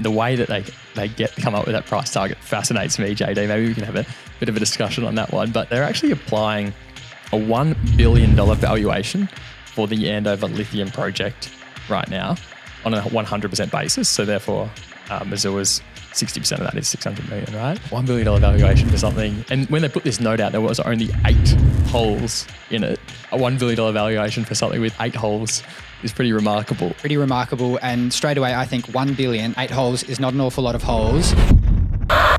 the way that they they get come up with that price target fascinates me, JD. Maybe we can have a bit of a discussion on that one. But they're actually applying a one billion dollar valuation for the Andover lithium project right now on a 100% basis. So therefore, uh, Missoula's 60% of that is 600 million, right? $1 billion valuation for something. And when they put this note out, there was only eight holes in it. A $1 billion valuation for something with eight holes is pretty remarkable. Pretty remarkable. And straight away, I think 1 billion, eight holes is not an awful lot of holes.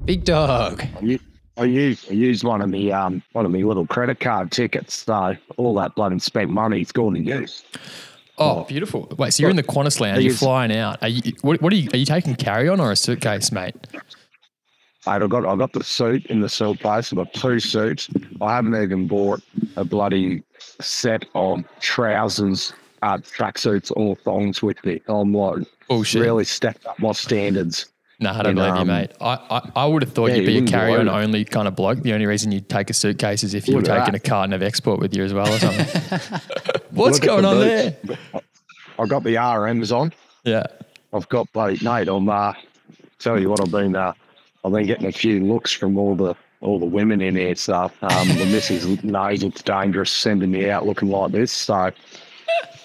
Big dog. I, I used I used one of me um one of my little credit card tickets, so all that bloody spent money's gone to use. Oh, beautiful. Wait, so you're in the Qantas lounge, Are you're flying out. Are you, what, what are you, are you taking carry on or a suitcase, mate? Mate, I got I got the suit in the suitcase. I got two suits. I haven't even bought a bloody set of trousers, uh, tracksuits, or thongs with me. I'm like Bullshit. really stepped up my standards. No, I don't in, believe you, um, mate. I, I, I would have thought yeah, you'd you be a carry on only kind of bloke. The only reason you'd take a suitcase is if you were Look taking that. a carton of export with you as well or something. What's Look going the on there? I've got the RMs on. Yeah. I've got bloody mate. I'm uh, tell you what I've been uh, I've been getting a few looks from all the all the women in here. So um, the missus knows it's dangerous sending me out looking like this. So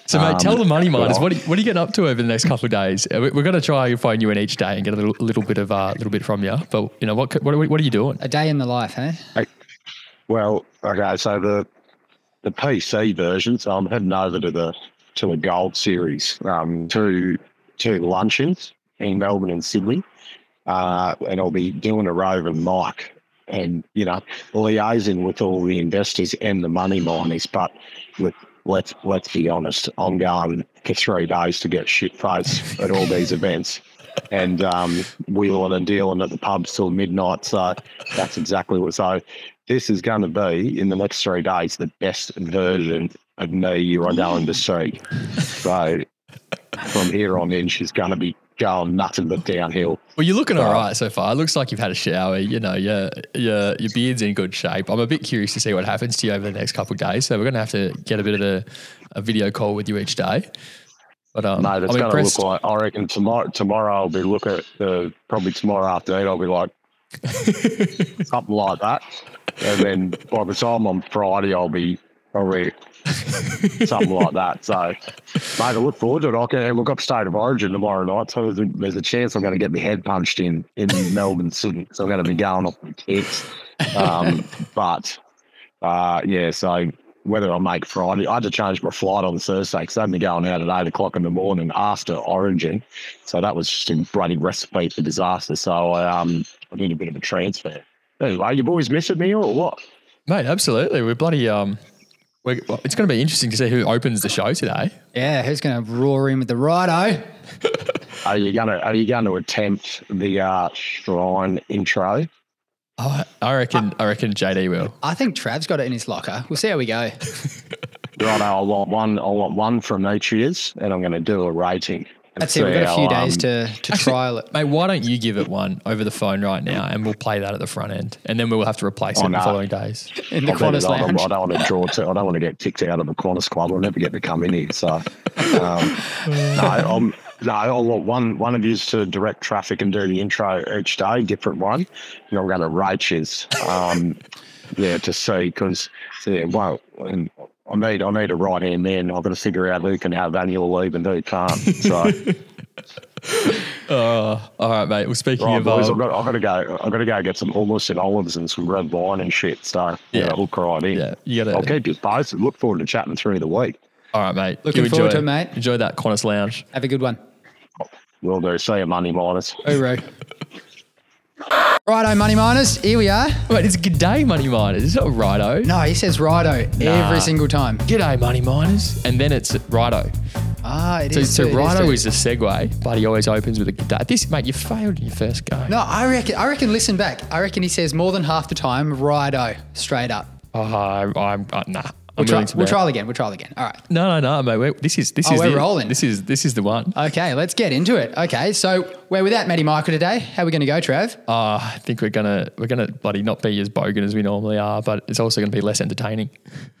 So, mate, tell Um, the money miners well- what are, you, what are you getting up to over the next couple of days? Uh, we- We're going to try and phone you in each day and get a little, little bit of uh, little bit from you. But you know what? What are, we- what are you doing? A day in the life, eh? well, okay. So the the PC version. So I'm heading over to the to the Gold Series. Um, two two luncheons in Melbourne and Sydney, uh, and I'll be doing a roving mic. And you know, liaising with all the investors and the money miners, but with let's let's be honest, I'm going for three days to get shit faced at all these events. And um, wheeling and dealing at the pubs till midnight. So that's exactly what. So this is going to be in the next three days the best version of me you are going to see. So from here on in, she's going to be going nothing but downhill. Well, you're looking all Well- so far. It looks like you've had a shower. You know, your your your beard's in good shape. I'm a bit curious to see what happens to you over the next couple of days. So we're going to have to get a bit of a, a video call with you each day. But um, Mate, it's going to look like I reckon tomorrow. Tomorrow I'll be looking at the probably tomorrow afternoon. I'll be like something like that, and then by the time on Friday I'll be probably something like that. So, mate, I look forward to it. I can look up State of Origin tomorrow night. So there's a, there's a chance I'm going to get my head punched in in Melbourne City. So I'm going to be going off the kicks. Um, but uh, yeah, so whether I make Friday, I had to change my flight on Thursday because I'd be going out at eight o'clock in the morning after Origin. So that was just a bloody recipe for disaster. So I um I need a bit of a transfer. Anyway, you boys missing me or what? Mate, absolutely. We're bloody um. We're, well, it's going to be interesting to see who opens the show today. Yeah, who's going to roar in with the righto? Are you gonna Are you going to attempt the uh, shrine intro? Oh, I reckon. I reckon JD will. I think Trav's got it in his locker. We'll see how we go. Right, I want one. I want one from each year's, and I'm going to do a rating. And That's it. We've got a see few how, days um, to, to trial it. Mate, why don't you give it one over the phone right now, and we'll play that at the front end, and then we'll have to replace it Oh, in the following days. In the I better Qantas not. I don't want to draw. To, I don't want to get kicked out of the Qantas club. I'll never get to come in here. So, um, no, I'm, no, I want one one of you to direct traffic and do the intro each day, different one. And I'm going to rate yous, um, yeah, to see because yeah, well, and I need I need a right hand man. I've got to figure out who can have annual leave and who can't. So, Oh, all right, mate. Well, speaking right, of, boys, I've um, got, I've got to go. I've got to go get some hummus and olives and some red wine and shit. So, yeah, Yeah. hook right in. yeah, you got I'll keep you posted. Look forward to chatting through the week. All right, mate. Looking You forward enjoy- to it, mate. Enjoy that Qantas lounge. Have a good one. Will do. See you, money miners. Hooroo. Righto, money miners. Here we are. Wait, it's G'day Money Miners. It's not Righto. No, he says righto Nah. every single time. G'day Money Miners. And then it's Righto. Ah, it So, is. so too, it Righto too. is the segue, but he always opens with a G'day. This, mate, you failed in your first go. No, I reckon. I reckon. Listen back. I reckon he says more than half the time righto, straight up. Oh, I'm, I'm uh, nah. We'll, try, we'll trial again. We'll try again. All right. No, no, no, mate. We're, this is this Oh, is we're the, rolling. This is this is the one. Okay, let's get into it. Okay, so we're without Matty Michael today. How are we going to go, Trav? Uh, I think we're gonna we're gonna bloody not be as bogan as we normally are, but it's also gonna be less entertaining.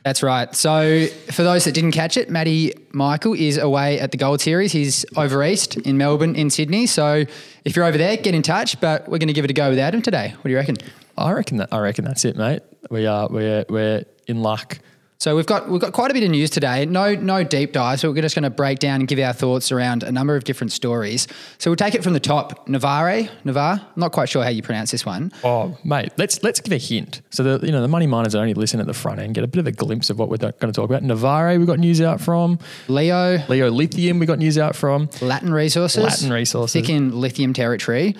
That's right. So, for those that didn't catch it, Matty Michael is away at the Gold Series. He's over east in Melbourne, in Sydney. So, if you're over there, get in touch. But we're going to give it a go without him today. What do you reckon? I reckon that I reckon that's it, mate. We are we're we're in luck. So we've got we've got quite a bit of news today. No no deep dive. So we're just going to break down and give our thoughts around a number of different stories. So we'll take it from the top. Navarre, Navar. I'm not quite sure how you pronounce this one. Oh, mate, let's let's give a hint. So the you know the money miners only listen at the front end, get a bit of a glimpse of what we're going to talk about. Navarre, we got news out from. Leo, Leo Lithium, we got news out from. Latin Resources. Latin Resources. Thick in lithium territory.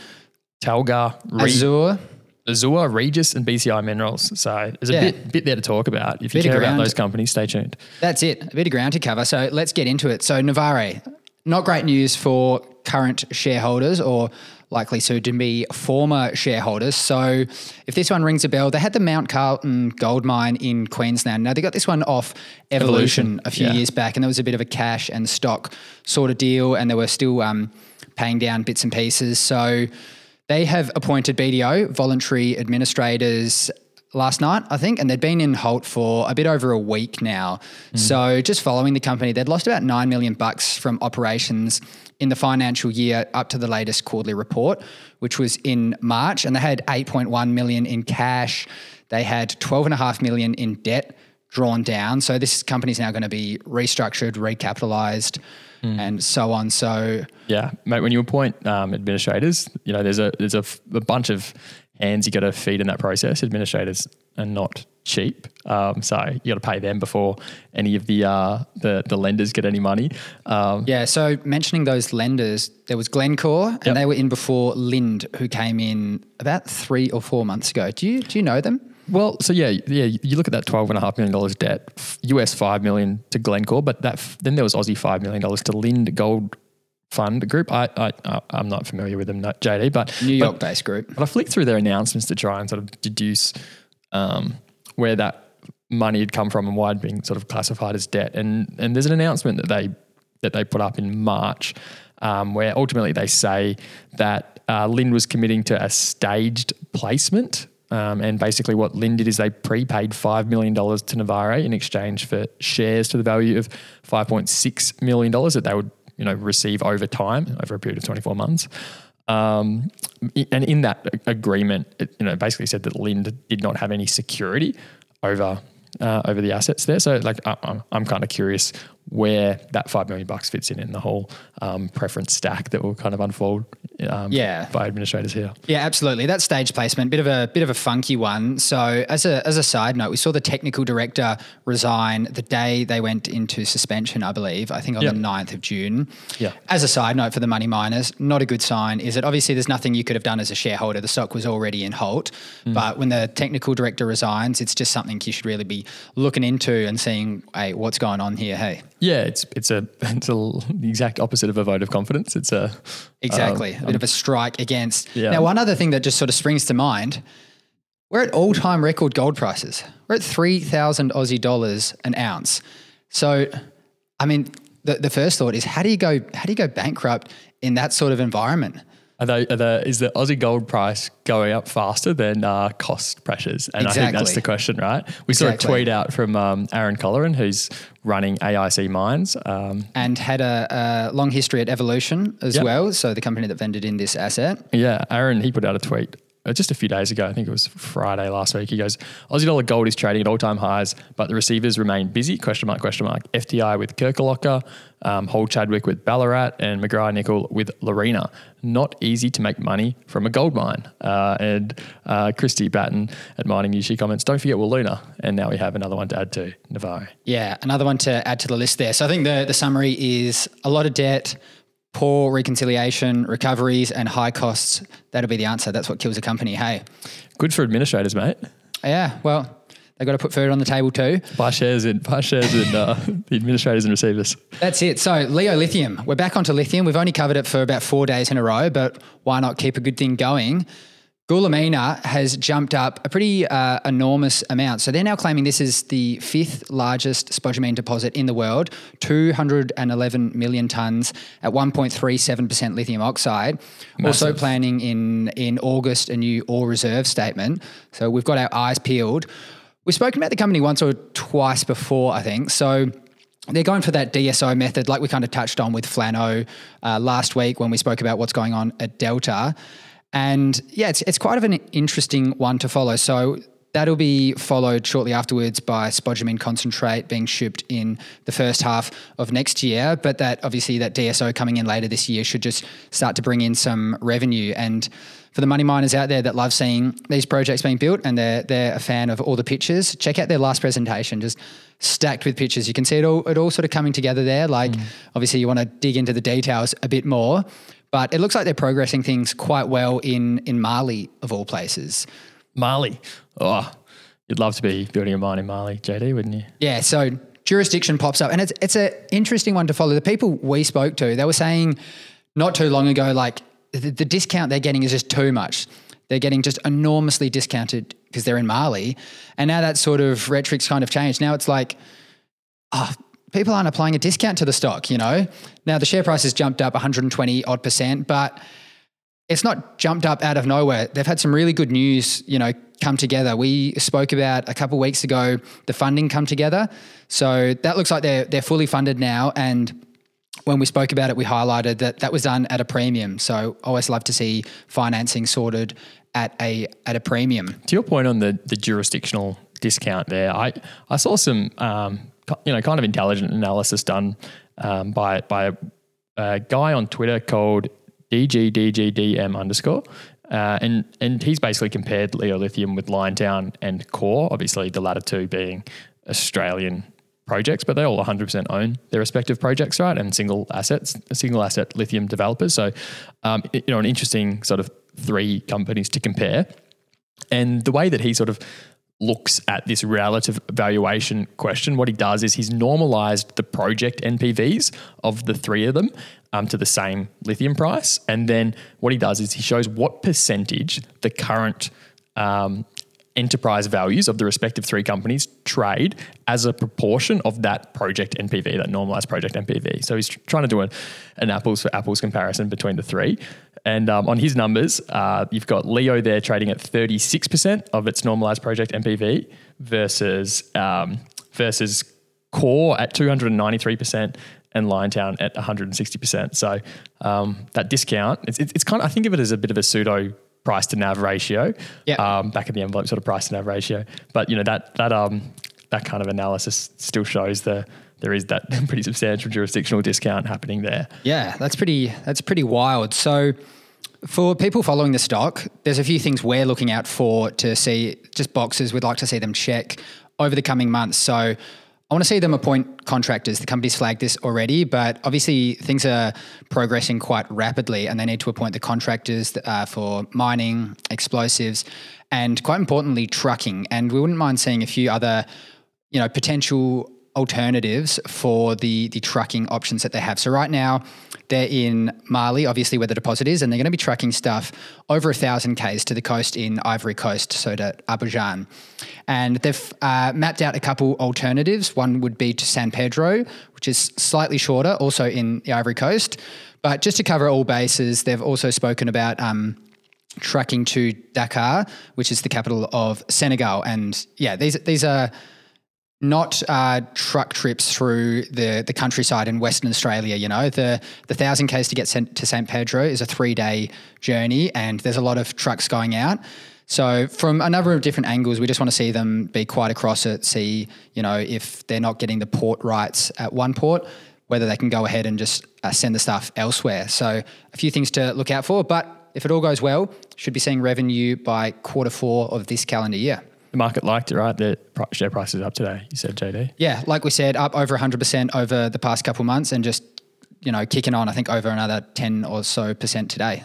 Talga, Re- Azure. Azure, Regis, and BCI Minerals. So there's a Yeah. bit bit there to talk about. If you care about those companies, stay tuned. That's it. A bit of ground to cover. So let's get into it. So Navarre, not great news for current shareholders or likely soon to be former shareholders. So if this one rings a bell, they had the Mount Carlton gold mine in Queensland. Now they got this one off Evolution, Evolution, a few yeah. years back, and there was a bit of a cash and stock sort of deal, and they were still um, paying down bits and pieces. So they have appointed BDO, voluntary administrators, last night, I think, and they'd been in Holt for a bit over a week now. Mm. So just following the company, they'd lost about nine million bucks from operations in the financial year up to the latest quarterly report, which was in March, and they had 8.1 million in cash. They had 12.5 million in debt drawn down. So this company's now going to be restructured, recapitalized, and so on. So Yeah, mate. When you appoint um, administrators, you know there's a there's a, f- a bunch of hands you got to feed in that process. Administrators are not cheap, um, so you got to pay them before any of the uh, the the lenders get any money. Um, Yeah, so mentioning those lenders, there was Glencore, and Yep. they were in before Lind, who came in about three or four months ago. Do you do you know them? Well, so yeah, yeah. You look at that twelve and a half million dollars debt, US five million to Glencore, but that then there was Aussie five million dollars to Lind Gold Fund Group. I, I I'm not familiar with them, not JD, but New but- York-based group. But I flicked through their announcements to try and sort of deduce um, where that money had come from and why it'd been sort of classified as debt. And and there's an announcement that they that they put up in March um, where ultimately they say that uh, Lind was committing to a staged placement. Um, and basically, what Lind did is they prepaid $5 million to Navarre in exchange for shares to the value of $5.6 million that they would you know, receive over time, over a period of 24 months. Um, and in that agreement, it you know basically said that Lind did not have any security over uh, over the assets there. So like I, I'm kind of curious where that five million bucks fits in in the whole um, preference stack that will kind of unfold um, Yeah. by administrators here. Yeah, absolutely. That stage placement, bit of a bit of a funky one. So, as a as a side note, we saw the technical director resign the day they went into suspension. I believe, I think on Yeah. the 9th of June. Yeah. As a side note for the money miners, not a good sign. Is it obviously there's nothing you could have done as a shareholder. The stock was already in Holt, but when the technical director resigns, it's just something you should really be looking into and seeing, hey, what's going on here? Hey, Yeah, it's it's a it's a, the exact opposite of a vote of confidence. It's a Exactly. um, a bit of a strike against. Yeah. Now, one other thing that just sort of springs to mind we're at all time record gold prices. We're at 3,000 Aussie dollars an ounce. So, I mean, the, the first thought is how do you go how do you go bankrupt in that sort of environment? Are they, are the, is the Aussie gold price going up faster than uh, cost pressures? And I think that's the question, right? We saw a tweet out from um, Aaron Colleran, who's running AIC Mines. Um, And had a, a long history at Evolution as Yep. well. So, the company that vended in this asset. yeah, Aaron, he put out a tweet uh, just a few days ago. I think it was Friday last week. He goes, Aussie dollar gold is trading at all time highs, but the receivers remain busy. Question mark, question mark. FTI with Kirkalocker, um, Hall Chadwick with Ballarat, and McGrathNicol with Lorena. Not easy to make money from a gold mine. Uh, and uh, Kristie Batten at Mining News, she comments, don't forget Wiluna. And now we have another one to add to Navarre. Yeah, another one to add to the list there. So I think the, the summary is a lot of debt, poor reconciliation, recoveries, and high costs. That'll be the answer. That's what kills a company. Hey, Good for administrators, mate. yeah, well, they've got to put food on the table too. Buy shares in, buy shares in uh, the administrators and receivers. That's it. So, Leo Lithium, we're back onto lithium. We've only covered it for about four days in a row, but why not keep a good thing going? Goulamina has jumped up a pretty uh, enormous amount. So they're now claiming this is the fifth largest spodumene deposit in the world, 211 million tons at 1.37% lithium oxide. Also planning in, in August a new ore reserve statement. So we've got our eyes peeled. We've spoken about the company once or twice before, I think. So they're going for that DSO method, like we kind of touched on with Flano uh, last week when we spoke about what's going on at Delta. And yeah, it's, it's quite of an interesting one to follow. So that'll be followed shortly afterwards by spodumene concentrate being shipped in the first half of next year. But that obviously that DSO coming in later this year should just start to bring in some revenue. And for the money miners out there that love seeing these projects being built and they're they're a fan of all the pictures, check out their last presentation. Just stacked with pictures. You can see it all it all sort of coming together there. Like mm. obviously you want to dig into the details a bit more. But it looks like they're progressing things quite well in in Mali of all places. Mali. Oh, you'd love to be building a mine in Mali, JD, wouldn't you? Yeah, so jurisdiction pops up, and it's it's an interesting one to follow. The people we spoke to, they were saying not too long ago, like the, the discount they're getting is just too much. They're getting just enormously discounted because they're in Mali, and now that sort of rhetoric's kind of changed. Now it's like, ah, people aren't applying a discount to the stock. You know, now the share price has jumped up 120 odd percent, but it's not jumped up out of nowhere. They've had some really good news, you know, come together. We spoke about a couple of weeks ago the funding come together. So that looks like they're they're fully funded now and when we spoke about it, we highlighted that that was done at a premium. So always love to see financing sorted at a at a premium. To your point on the, the jurisdictional discount there, I, I saw some um, you know kind of intelligent analysis done um, by by a guy on Twitter called DGDGDM underscore. Uh, and and he's basically compared Leo Lithium with Liontown and Core, obviously the latter two being Australian projects, but they all 100% own their respective projects, right? And single assets, single asset lithium developers. So, um, you know, an interesting sort of three companies to compare. And the way that he sort of looks at this relative valuation question, what he does is he's normalized the project NPVs of the three of them um, to the same lithium price. And then what he does is he shows what percentage the current um, enterprise values of the respective three companies trade as a proportion of that project NPV, that normalized project NPV. So he's tr- trying to do an, an apples for apples comparison between the three. And um, on his numbers, uh, you've got Leo there trading at 36% of its normalized project NPV versus um, versus Core at 293% and Liontown at 160%. So um, that discount, it's, it's, it's kind of, I think of it as a bit of a pseudo price to nav ratio. Yeah. Um, back of the envelope sort of price to nav ratio. But you know that that um that kind of analysis still shows the there is that pretty substantial jurisdictional discount happening there. Yeah, that's pretty that's pretty wild. So for people following the stock, there's a few things we're looking out for to see just boxes we'd like to see them check over the coming months. So I want to see them appoint contractors. The company's flagged this already, but obviously things are progressing quite rapidly and they need to appoint the contractors uh, for mining, explosives, and quite importantly, trucking. And we wouldn't mind seeing a few other, you know, potential alternatives for the the trucking options that they have. So right now they're in Mali, obviously where the deposit is, and they're going to be trucking stuff over a thousand k's to the coast in Ivory Coast, so to Abidjan. And they've uh, mapped out a couple alternatives. One would be to San Pedro, which is slightly shorter, also in the Ivory Coast. But just to cover all bases, they've also spoken about. Um, trucking to Dakar, which is the capital of Senegal, and yeah, these these are not uh, truck trips through the, the countryside in Western Australia. You know, the the thousand k's to get sent to St Pedro is a three day journey, and there's a lot of trucks going out. So from a number of different angles, we just want to see them be quite across it. See, you know, if they're not getting the port rights at one port, whether they can go ahead and just uh, send the stuff elsewhere. So a few things to look out for, but. If it all goes well, should be seeing revenue by quarter four of this calendar year. The market liked it, right? The share price is up today. You said JD. Yeah, like we said, up over 100% over the past couple months and just, you know, kicking on, I think, over another 10 or so percent today.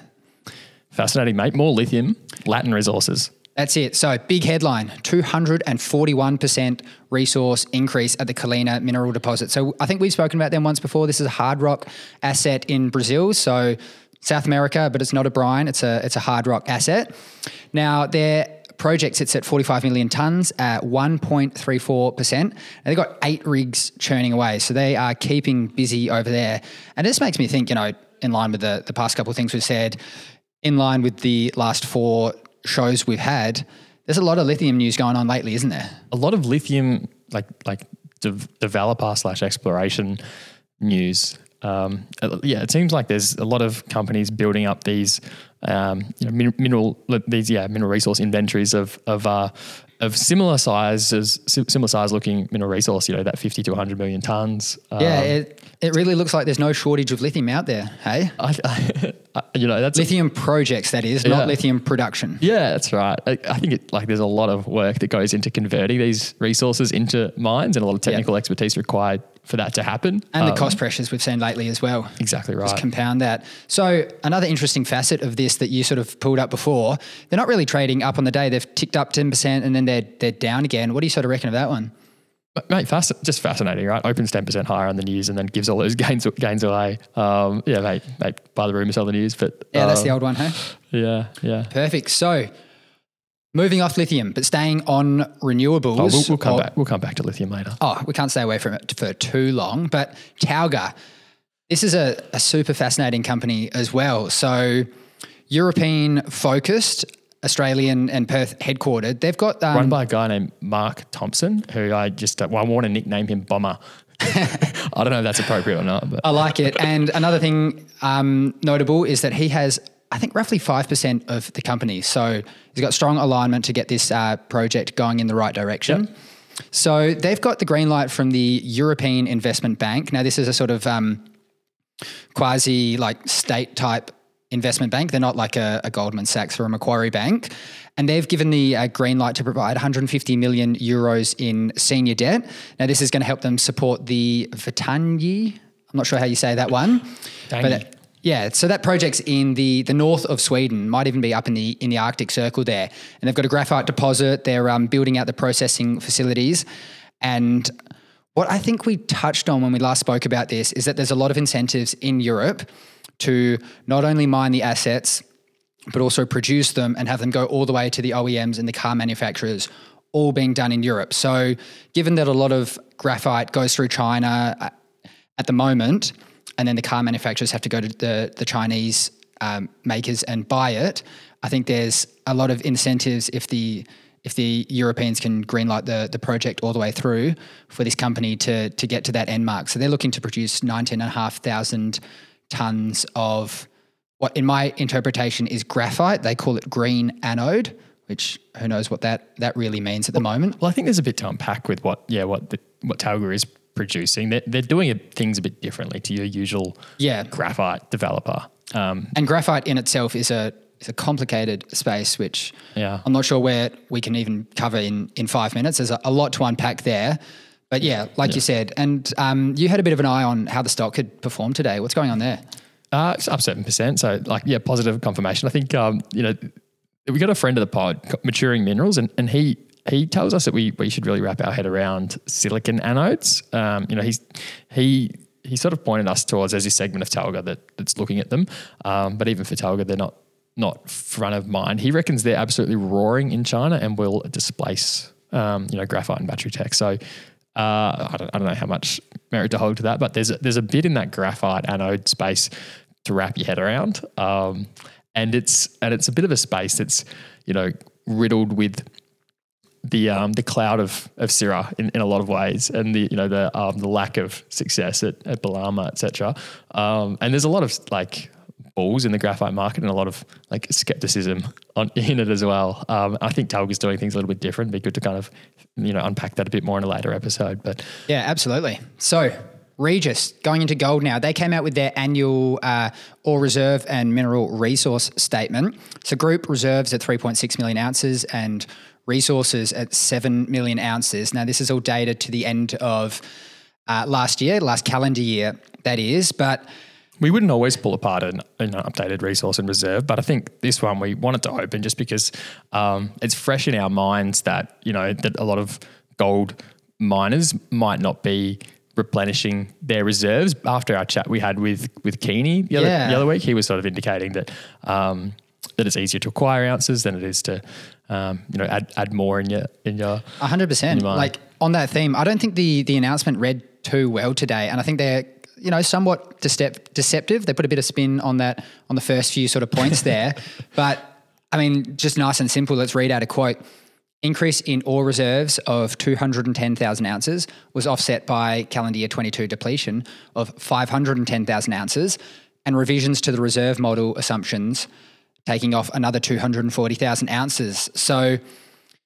Fascinating, mate. More lithium, Latin resources. That's it. So, big headline 241% resource increase at the Colina mineral deposit. So, I think we've spoken about them once before. This is a hard rock asset in Brazil. So, South America, but it's not a brine. It's a it's a hard rock asset. Now their project sits at 45 million tons at 1.34 percent, and they've got eight rigs churning away. So they are keeping busy over there. And this makes me think, you know, in line with the the past couple of things we've said, in line with the last four shows we've had. There's a lot of lithium news going on lately, isn't there? a lot of lithium like like dev- developer slash exploration news. Um, uh, yeah, it seems like there's a lot of companies building up these um, you know, min- mineral these yeah mineral resource inventories of of uh, of similar sizes, similar size looking mineral resource. You know that 50 to 100 million tons. Yeah, Um, it, it really looks like there's no shortage of lithium out there. Hey, I, I, you know that's lithium projects that is, Yeah. not lithium production. Yeah, that's right. I, I think it, like there's a lot of work that goes into converting these resources into mines, and a lot of technical expertise required for that to happen. And the Um, cost pressures we've seen lately as well. exactly right. Just compound that. So another interesting facet of this that you sort of pulled up before, they're not really trading up on the day. They've ticked up ten percent and then they're they're down again. What do you sort of reckon of that one? Mate, fast, just fascinating, right? Opens ten percent higher on the news and then gives all those gains gains away. Um, yeah, mate, mate, buy the rumor, sell the news. But Yeah, that's um, the old one, huh? Yeah, yeah. Perfect. So moving off lithium, but staying on renewables. Oh, we'll, we'll come or- back. We'll come back to lithium later. Oh, we can't stay away from it for too long. But Talga, this is a, a super fascinating company as well. So European focused, Australian and Perth headquartered. They've got um, Run by a guy named Mark Thompson, who I just uh, well, I want to nickname him Bomber. I don't know if that's appropriate or not, but I like it. And another thing um, notable is that he has, I think, roughly 5% of the company. So he's got strong alignment to get this uh, project going in the right direction. So they've got the green light from the European Investment Bank. Now, this is a sort of um, quasi like state type investment bank. They're not like a, a Goldman Sachs or a Macquarie Bank. And they've given the uh, green light to provide 150 million euros in senior debt. Now, this is going to help them support the Vittangi. I'm not sure how you say that one. But yeah, so that project's in the the north of Sweden, might even be up in the in the Arctic Circle there, and they've got a graphite deposit. They're um, building out the processing facilities, and what I think we touched on when we last spoke about this is that there's a lot of incentives in Europe to not only mine the assets, but also produce them and have them go all the way to the OEMs and the car manufacturers, all being done in Europe. So, given that a lot of graphite goes through China uh, at the moment, and then the car manufacturers have to go to the, the Chinese um, makers and buy it, I think there's a lot of incentives if the if the Europeans can greenlight the, the project all the way through for this company to, to get to that end mark. So they're looking to produce 19,500 tons of what, in my interpretation, is graphite. They call it green anode, which who knows what that, that really means at the moment. Well, I think there's a bit to unpack with what, yeah, what the, what Talga is producing. They're, they're doing things a bit differently to your usual Yeah. graphite developer. Um, And graphite in itself is a is a complicated space, which Yeah. I'm not sure where we can even cover in in five minutes. There's a, a lot to unpack there. But yeah, like you said, and um, you had a bit of an eye on how the stock had performed today. What's going on there? uh, it's up seven percent. So, like, yeah, positive confirmation. I think, um, you know, we got a friend of the pod, Maturing Minerals, and, and he he tells us that we we should really wrap our head around silicon anodes. Um, you know, he's he he sort of pointed us towards there's this segment of Talga that that's looking at them, um, but even for Talga, they're not not front of mind. He reckons they're absolutely roaring in China and will displace um, you know graphite and battery tech. So. Uh, I, don't, I don't know how much merit to hold to that, but there's a, there's a bit in that graphite anode space to wrap your head around, um, and it's and it's a bit of a space that's you know riddled with the um, the cloud of of Syrah in, in a lot of ways, and the you know the um, the lack of success at, at Balama, etc. Um, and there's a lot of like balls in the graphite market and a lot of like skepticism on in it as well. Um, I think Talga's doing things a little bit different. Be good to kind of you know unpack that a bit more in a later episode. But Yeah, absolutely. So, Regis, going into gold now, they came out with their annual uh, ore reserve and mineral resource statement. So, group reserves at 3.6 million ounces and resources at 7 million ounces. Now, this is all dated to the end of uh, last year, last calendar year, that is. But We wouldn't always pull apart an, an updated resource and reserve, but I think this one we wanted to open just because um, it's fresh in our minds that you know that a lot of gold miners might not be replenishing their reserves. After our chat we had with with Keeney the other, Yeah. the other week, he was sort of indicating that um, that it's easier to acquire ounces than it is to um, you know add add more in your in your hundred percent. You mind? Like on that theme, I don't think the the announcement read too well today, and I think they're you know somewhat decep- deceptive. They put a bit of spin on that on the first few sort of points there, but I mean, just nice and simple. Let's read out a quote. Increase in ore reserves of 210,000 ounces was offset by calendar year 22 depletion of 510,000 ounces and revisions to the reserve model assumptions taking off another 240,000 ounces. So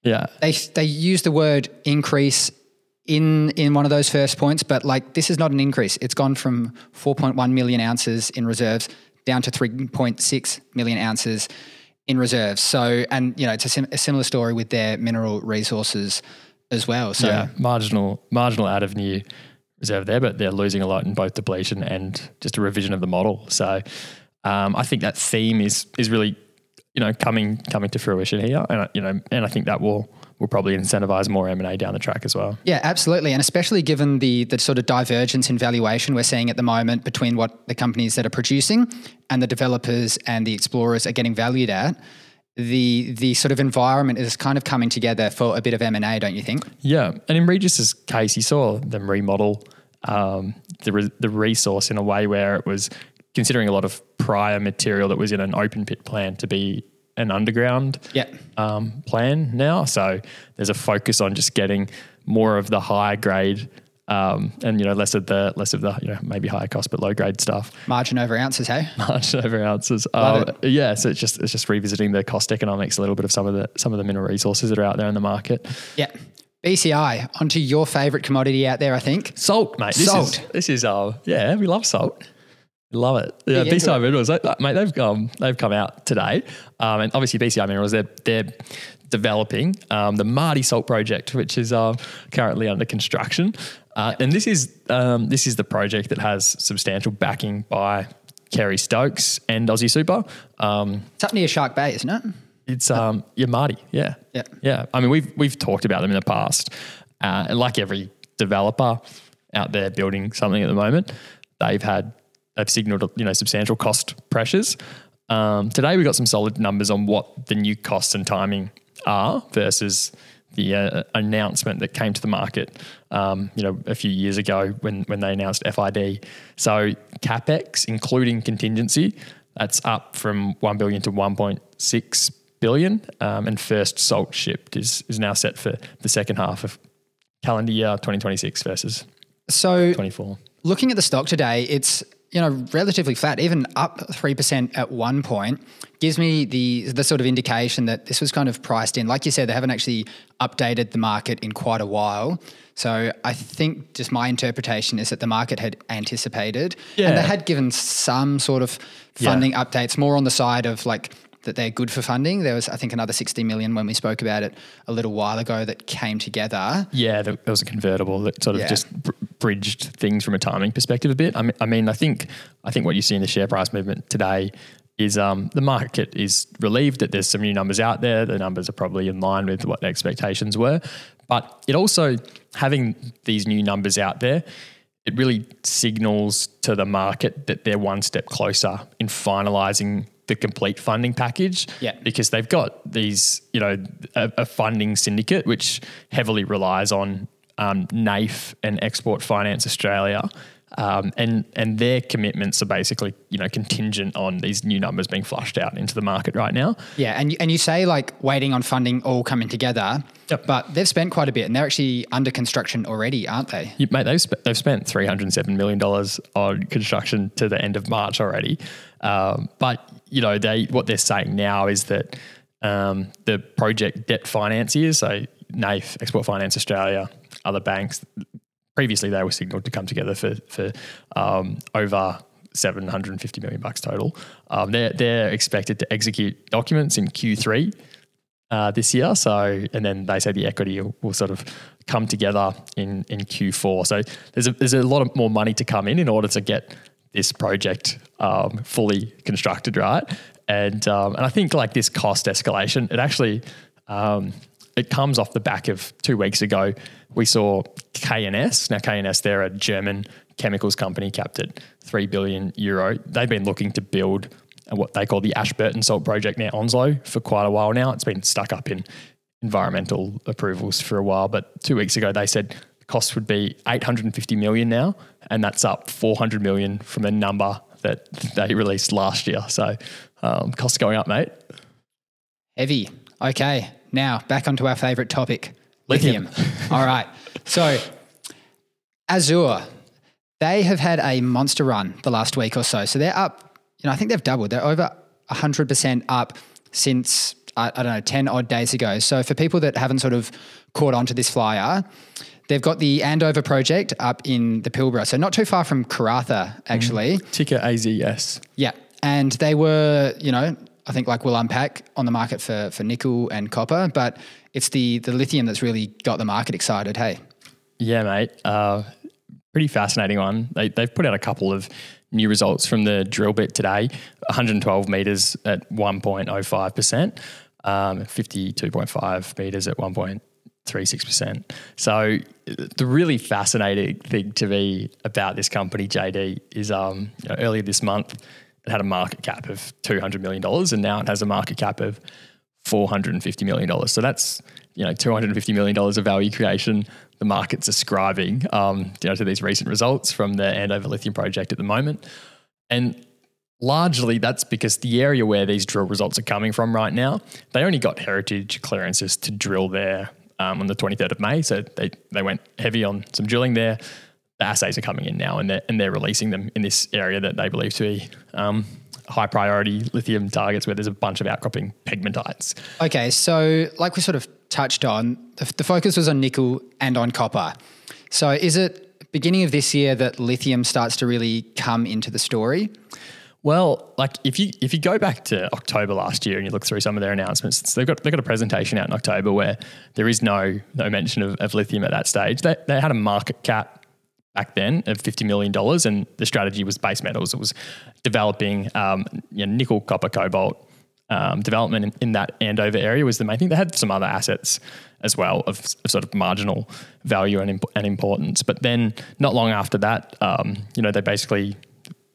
yeah they they use the word increase in in one of those first points, but like this is not an increase. It's gone from 4.1 million ounces in reserves down to 3.6 million ounces in reserves. So, and you know, it's a, sim- a similar story with their mineral resources as well. So, yeah marginal marginal out of new reserve there, but they're losing a lot in both depletion and just a revision of the model. So um, I think that theme is is really you know coming coming to fruition here, and I- you know, and I think that will will probably incentivize more M and A down the track as well. Yeah, absolutely, and especially given the the sort of divergence in valuation we're seeing at the moment between what the companies that are producing and the developers and the explorers are getting valued at. The the sort of environment is kind of coming together for a bit of M and A, don't you think? Yeah, and in Regis's case, you saw them remodel um, the re- the resource in a way where it was considering a lot of prior material that was in an open pit plan to be an underground Yeah. um, plan now. So there's a focus on just getting more of the high grade um, and you know less of the less of the you know maybe higher cost but low grade stuff. Margin over ounces, hey? Margin over ounces. Um, yeah, so it's just it's just revisiting the cost economics a little bit of some of the some of the mineral resources that are out there in the market. Yeah. BCI, onto your favorite commodity out there, I think. Salt, mate. This Salt. Is, this is uh yeah, we love salt. Love it. Yeah, Big BCI. Minerals, they, mate. They've come. They've come out today, um, and obviously BCI Minerals. They're they're developing um, the Mardie Salt Project, which is uh, currently under construction, uh, and this is um, this is the project that has substantial backing by Kerry Stokes and Aussie Super. Um, It's up near Shark Bay, isn't it? it's um yeah, Mardie. Yeah. Yeah. Yeah. I mean we've we've talked about them in the past. Uh, and like every developer out there building something at the moment, they've had they've signaled you know substantial cost pressures. Um, today we got some solid numbers on what the new costs and timing are versus the uh, announcement that came to the market, um, you know, a few years ago when when they announced FID. So capex, including contingency, that's up from one billion to one point six billion, um, and first salt shipped is is now set for the second half of calendar year 2026 versus So 24. looking at the stock today, it's you know relatively flat, even up three percent at one point. Gives me the the sort of indication that this was kind of priced in. Like you said, they haven't actually updated the market in quite a while. So I think just my interpretation is that the market had anticipated, and they had given some sort of funding updates, more on the side of like that they're good for funding. There was, I think, another 60 million when we spoke about it a little while ago that came together. Yeah, there, was a convertible that sort of Yeah. just br- bridged things from a timing perspective a bit. I mean, I mean, I think I think what you see in the share price movement today is um, the market is relieved that there's some new numbers out there. The numbers are probably in line with what the expectations were, but it also having these new numbers out there. It really signals to the market that they're one step closer in finalising the complete funding package Yeah. because they've got these, you know, a, a funding syndicate which heavily relies on um, NAIF and Export Finance Australia. Um, and and their commitments are basically you know contingent on these new numbers being flushed out into the market right now. Yeah, and you, and you say like waiting on funding all coming together, Yep. but they've spent quite a bit, and they're actually under construction already, aren't they? You, mate, they've, sp- they've spent $307 million on construction to the end of March already. Um, but, you know, they what they're saying now is that um, the project debt financiers, so NAIF, Export Finance Australia, other banks, previously they were signalled to come together for, for um, over 750 million bucks total. Um, they're, they're expected to execute documents in Q3 uh, this year. So, and then they say the equity will, will sort of come together in, in Q4. So there's a, there's a lot of more money to come in in order to get this project um, fully constructed, right? And um, and I think like this cost escalation, it actually um, it comes off the back of two weeks ago. We saw KNS. Now KNS, they're a German chemicals company capped at three billion euro. They've been looking to build what they call the Ashburton Salt Project near Onslow for quite a while now. It's been stuck up in environmental approvals for a while, but two weeks ago they said the cost would be 850 million now, and that's up 400 million from a number that they released last year. So um, costs going up, mate. Heavy. Okay. Now back onto our favorite topic lithium. lithium. All right. So, Azure, they have had a monster run the last week or so. So they're up, you know, I think they've doubled. They're over 100% up since, I, I don't know, 10 odd days ago. So for people that haven't sort of caught on to this flyer, They've got the Andover project up in the Pilbara, so not too far from Karratha, actually. Mm. Ticker AZS. Yeah, and they were, you know, I think like we'll unpack on the market for for nickel and copper, but it's the the lithium that's really got the market excited. Hey. Yeah, mate. Uh, pretty fascinating one. They, they've put out a couple of new results from the drill bit today 112 meters at 1.05%, um, 52.5 meters at 1.36%. So, the really fascinating thing to me about this company, JD, is um, you know, earlier this month, it had a market cap of $200 million, and now it has a market cap of $450 million. So, that's you know, $250 million of value creation the market's ascribing um, you know, to these recent results from the Andover Lithium project at the moment. And largely that's because the area where these drill results are coming from right now, they only got heritage clearances to drill there um, on the 23rd of May. So they, they went heavy on some drilling there. The assays are coming in now and they're, and they're releasing them in this area that they believe to be um, high priority lithium targets where there's a bunch of outcropping pegmatites. Okay, so like we sort of touched on, the, the focus was on nickel and on copper. So is it beginning of this year that lithium starts to really come into the story? Well, like if you if you go back to October last year and you look through some of their announcements, they've got they've got a presentation out in October where there is no no mention of, of lithium at that stage. They they had a market cap back then of fifty million dollars, and the strategy was base metals. It was developing um, you know, nickel, copper, cobalt, um, development in, in, that Andover area was the main thing. They had some other assets as well of, of sort of marginal value and, imp- and, importance. But then, not long after that, um, you know, they basically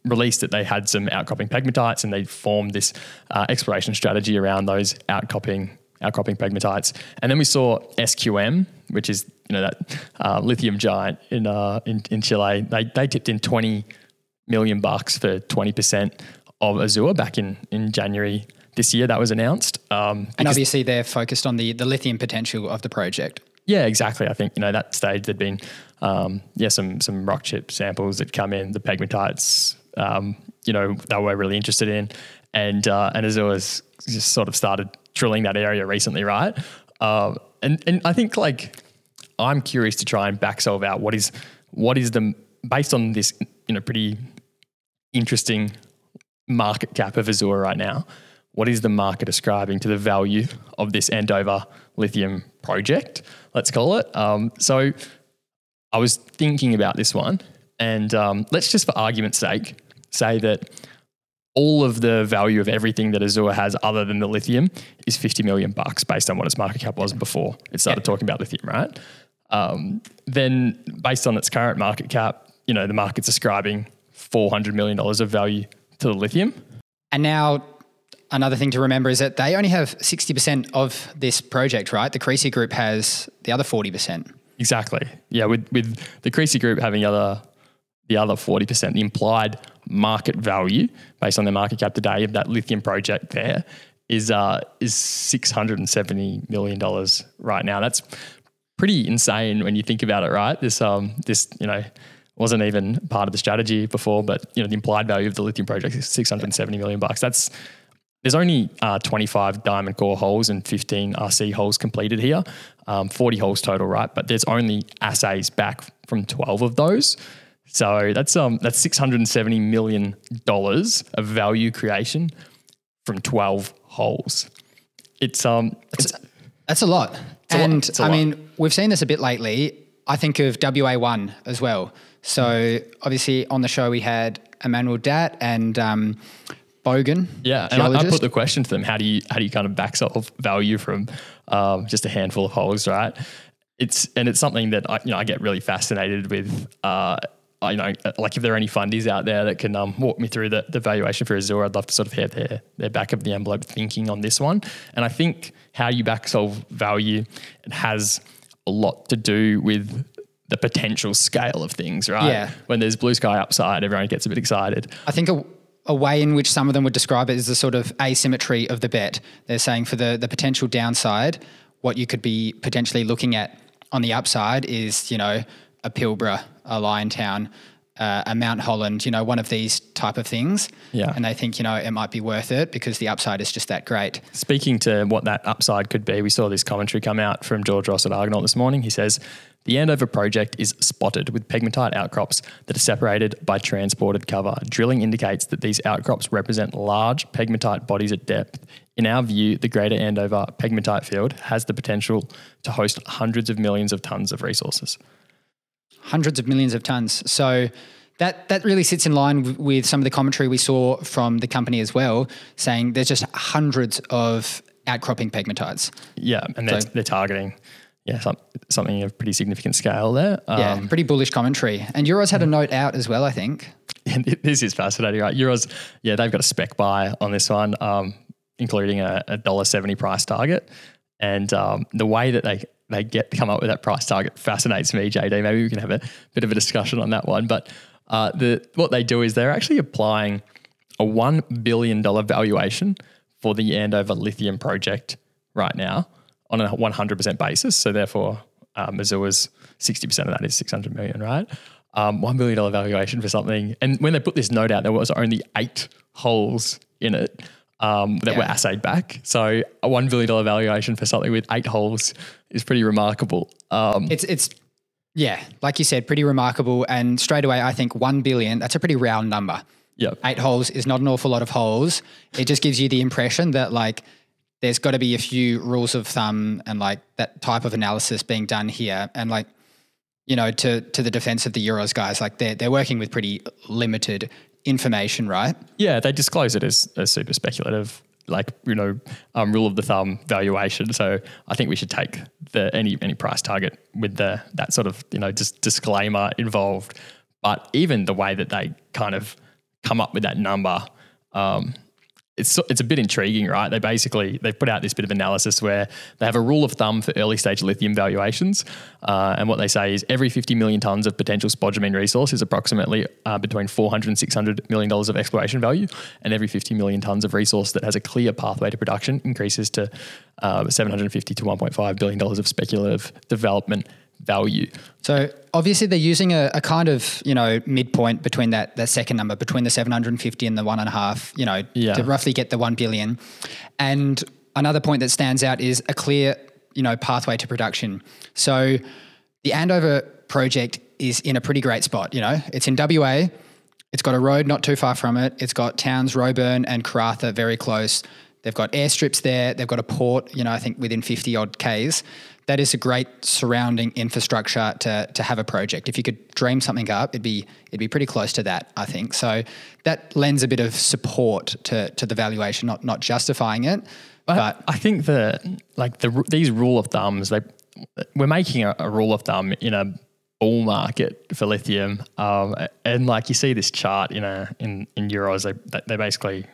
released that they had some outcropping pegmatites and they formed this uh, exploration strategy around those outcropping outcropping pegmatites. And then we saw SQM, which is you know that uh, lithium giant in, uh, in in Chile. They they tipped in twenty million bucks for twenty percent of Azure back in in January this year that was announced. Um, and obviously, they're focused on the the lithium potential of the project. Yeah, exactly. I think you know that stage there'd been um, yeah some some rock chip samples that come in the pegmatites. Um, you know they were really interested in, and uh, and Azure has just sort of started drilling that area recently, right? Uh, and and I think like I'm curious to try and back solve out what is what is the based on this you know pretty interesting market cap of Azure right now what is the market ascribing to the value of this Andover lithium project, let's call it. Um, so I was thinking about this one, and um, let's just, for argument's sake, say that all of the value of everything that Azure has other than the lithium is 50 million bucks based on what its market cap was before it started yeah. talking about lithium, right? Um, then based on its current market cap, you know, the market's ascribing $400 million of value to the lithium. And now another thing to remember is that they only have 60% of this project, right? The Creasy Group has the other 40%. Exactly. Yeah, with, with the Creasy Group having the other, the other 40%, the implied market value based on their market cap today of that lithium project there is uh, is $670 million right now. That's pretty insane when you think about it, right? This um this, you know, wasn't even part of the strategy before, but you know, the implied value of the lithium project is 670 million bucks. That's there's only uh, 25 diamond core holes and 15 RC holes completed here, um, 40 holes total, right? But there's only assays back from 12 of those. So that's um that's 670 million dollars of value creation from 12 holes. It's um it's, that's a lot. and a lot. I mean, we've seen this a bit lately. I think of WA1 as well. So obviously on the show we had Emmanuel Dat and um, Bogan. Yeah, and I, I put the question to them: How do you how do you kind of back solve value from um, just a handful of holes, right? It's and it's something that I you know I get really fascinated with. Uh, you know, like if there are any fundies out there that can um, walk me through the, the valuation for Azure, I'd love to sort of hear their their back of the envelope thinking on this one. And I think how you back solve value it has a lot to do with the potential scale of things, right? Yeah. When there's blue sky upside, everyone gets a bit excited. I think a, a way in which some of them would describe it is the sort of asymmetry of the bet. They're saying for the, the potential downside, what you could be potentially looking at on the upside is, you know, a Pilbara, a Liontown, uh, a Mount Holland, you know, one of these type of things. Yeah. And they think, you know, it might be worth it because the upside is just that great. Speaking to what that upside could be, we saw this commentary come out from George Ross at Argonaut this morning. He says, the Andover project is spotted with pegmatite outcrops that are separated by transported cover. Drilling indicates that these outcrops represent large pegmatite bodies at depth. In our view, the greater Andover pegmatite field has the potential to host hundreds of millions of tons of resources. Hundreds of millions of tons. So that that really sits in line w- with some of the commentary we saw from the company as well, saying there's just hundreds of outcropping pegmatites. Yeah, and they're, So- they're targeting yeah some, something of pretty significant scale there. Yeah, Um, pretty bullish commentary. And Euroz had a note out as well, I think. This is fascinating, right? Euroz, yeah, they've got a spec buy on this one, um, including a dollar seventy price target, and um, the way that they they get to come up with that price target fascinates me, JD. Maybe we can have a bit of a discussion on that one. But uh, the what they do is they're actually applying a one billion dollar valuation for the Andover lithium project right now on a one hundred percent basis. So therefore, um, Missoula's sixty percent of that is six hundred million, right? Um, one billion dollar valuation for something, and when they put this note out, there was only eight holes in it um, that were assayed back. So a one billion dollar valuation for something with eight holes is pretty remarkable. Um, It's it's yeah, like you said, pretty remarkable. And straight away, I think one billion. That's a pretty round number. yeah, Eight holes is not an awful lot of holes. It just gives you the impression that like there's got to be a few rules of thumb and like that type of analysis being done here. And like you know, to to the defense of the Euroz guys, like they're they're working with pretty limited information, right? yeah. They disclose it as a super speculative, like you know, um, rule of the thumb valuation. So I think we should take the any any price target with the that sort of you know just disclaimer involved. But even the way that they kind of come up with that number. Um, it's it's a bit intriguing, right? They basically they've put out this bit of analysis where they have a rule of thumb for early stage lithium valuations, uh, and what they say is every 50 million tons of potential spodumene resource is approximately uh, between 400 and 600 million dollars of exploration value, and every 50 million tons of resource that has a clear pathway to production increases to uh, 750 to 1.5 billion dollars of speculative development value. So obviously they're using a, a kind of you know midpoint between that that second number between the 750 and the one and a half you know Yeah. to roughly get the one billion. And another point that stands out is a clear you know pathway to production. So the Andover project is in a pretty great spot. You know it's in WA. It's got a road not too far from it. It's got towns Roebourne and Karratha very close. They've got airstrips there. They've got a port, you know, I think within 50 odd Ks. That is a great surrounding infrastructure to, to have a project. If you could dream something up, it'd be it'd be pretty close to that, I think. So that lends a bit of support to, to the valuation, not not justifying it. But, I think the like the these rule of thumbs they we're making a, a rule of thumb in a bull market for lithium, um, and like you see this chart in a in in Euroz, they they basically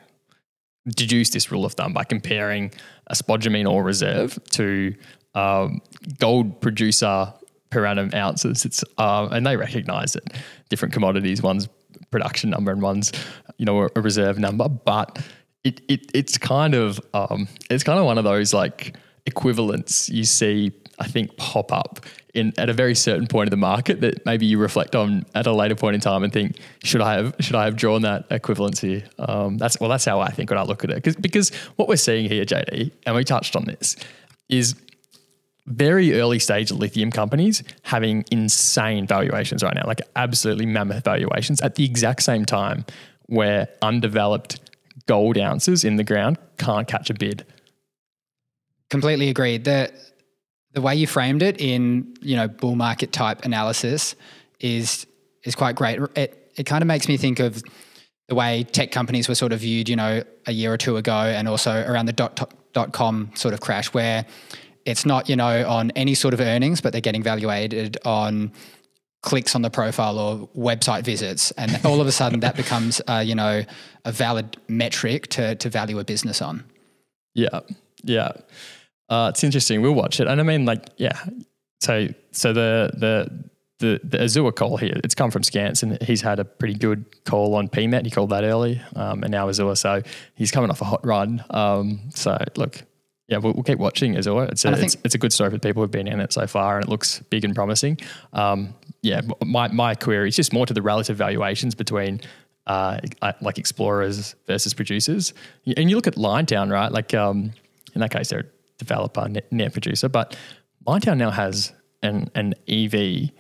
deduce this rule of thumb by comparing a spodumene ore reserve to um, gold producer per annum ounces. It's um, and they recognise that different commodities, one's production number and one's you know a, a reserve number, but it, it it's kind of um, it's kind of one of those like equivalents you see I think pop up in at a very certain point of the market that maybe you reflect on at a later point in time and think should I have should I have drawn that equivalency? Um, that's well that's how I think when I look at it because because what we're seeing here, JD, and we touched on this, is very early stage lithium companies having insane valuations right now, like absolutely mammoth valuations at the exact same time where undeveloped gold ounces in the ground can't catch a bid. completely agreed. The the way you framed it in you know bull market type analysis is is quite great. It it kind of makes me think of the way tech companies were sort of viewed, you know, a year or two ago, and also around the dot dot com sort of crash, where it's not, you know, on any sort of earnings, but they're getting valuated on clicks on the profile or website visits, and all of a sudden that becomes, uh, you know, a valid metric to to value a business on. Yeah, yeah. Uh, it's interesting. We'll watch it, and I mean, like, yeah. So, so the the the the Azure call here, it's come from Scans, and he's had a pretty good call on PMET. He called that early, um, and now Azure. So he's coming off a hot run. Um, so look, yeah, we'll, we'll keep watching Azure. It's a, it's, it's, a good story for people who've been in it so far, and it looks big and promising. Um, yeah, my my query is just more to the relative valuations between. Uh, like explorers versus producers, and you look at Liontown, right? Like um, in that case, they're a developer, net, net producer, but Liontown now has an an EV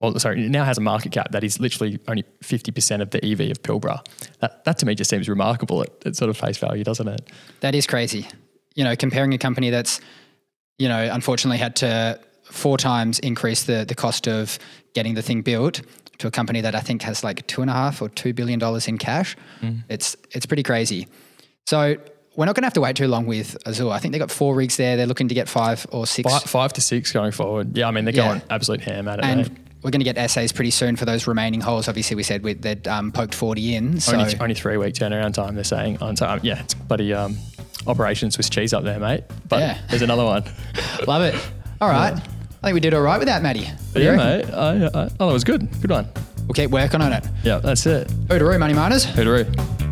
well, sorry, it now has a market cap that is literally only 50% of the EV of Pilbara. That, that to me just seems remarkable at, at sort of face value, doesn't it? That is crazy. You know, comparing a company that's, you know, unfortunately had to four times increase the, the cost of getting the thing built to a company that I think has like two and a half or two billion dollars in cash. Mm. It's it's pretty crazy. So we're not going to have to wait too long with Azure. I think they've got four rigs there. They're looking to get five or six. Five, five to six going forward. Yeah, I mean, they're yeah. going absolute ham at it. And we're going to get assays pretty soon for those remaining holes. Obviously, we said we, they'd um, poked 40 in. So. Only, only three week turnaround time, they're saying. On time. Yeah, it's bloody um, Operation Swiss cheese up there, mate. But yeah. there's another one. Love it. All right. Yeah. I think we did all right with that, Matty. Yeah, mate. I, I, oh, that was good. Good one. We'll keep working on it. Yeah, that's it. Hooteroo, Money Miners. Hooteroo.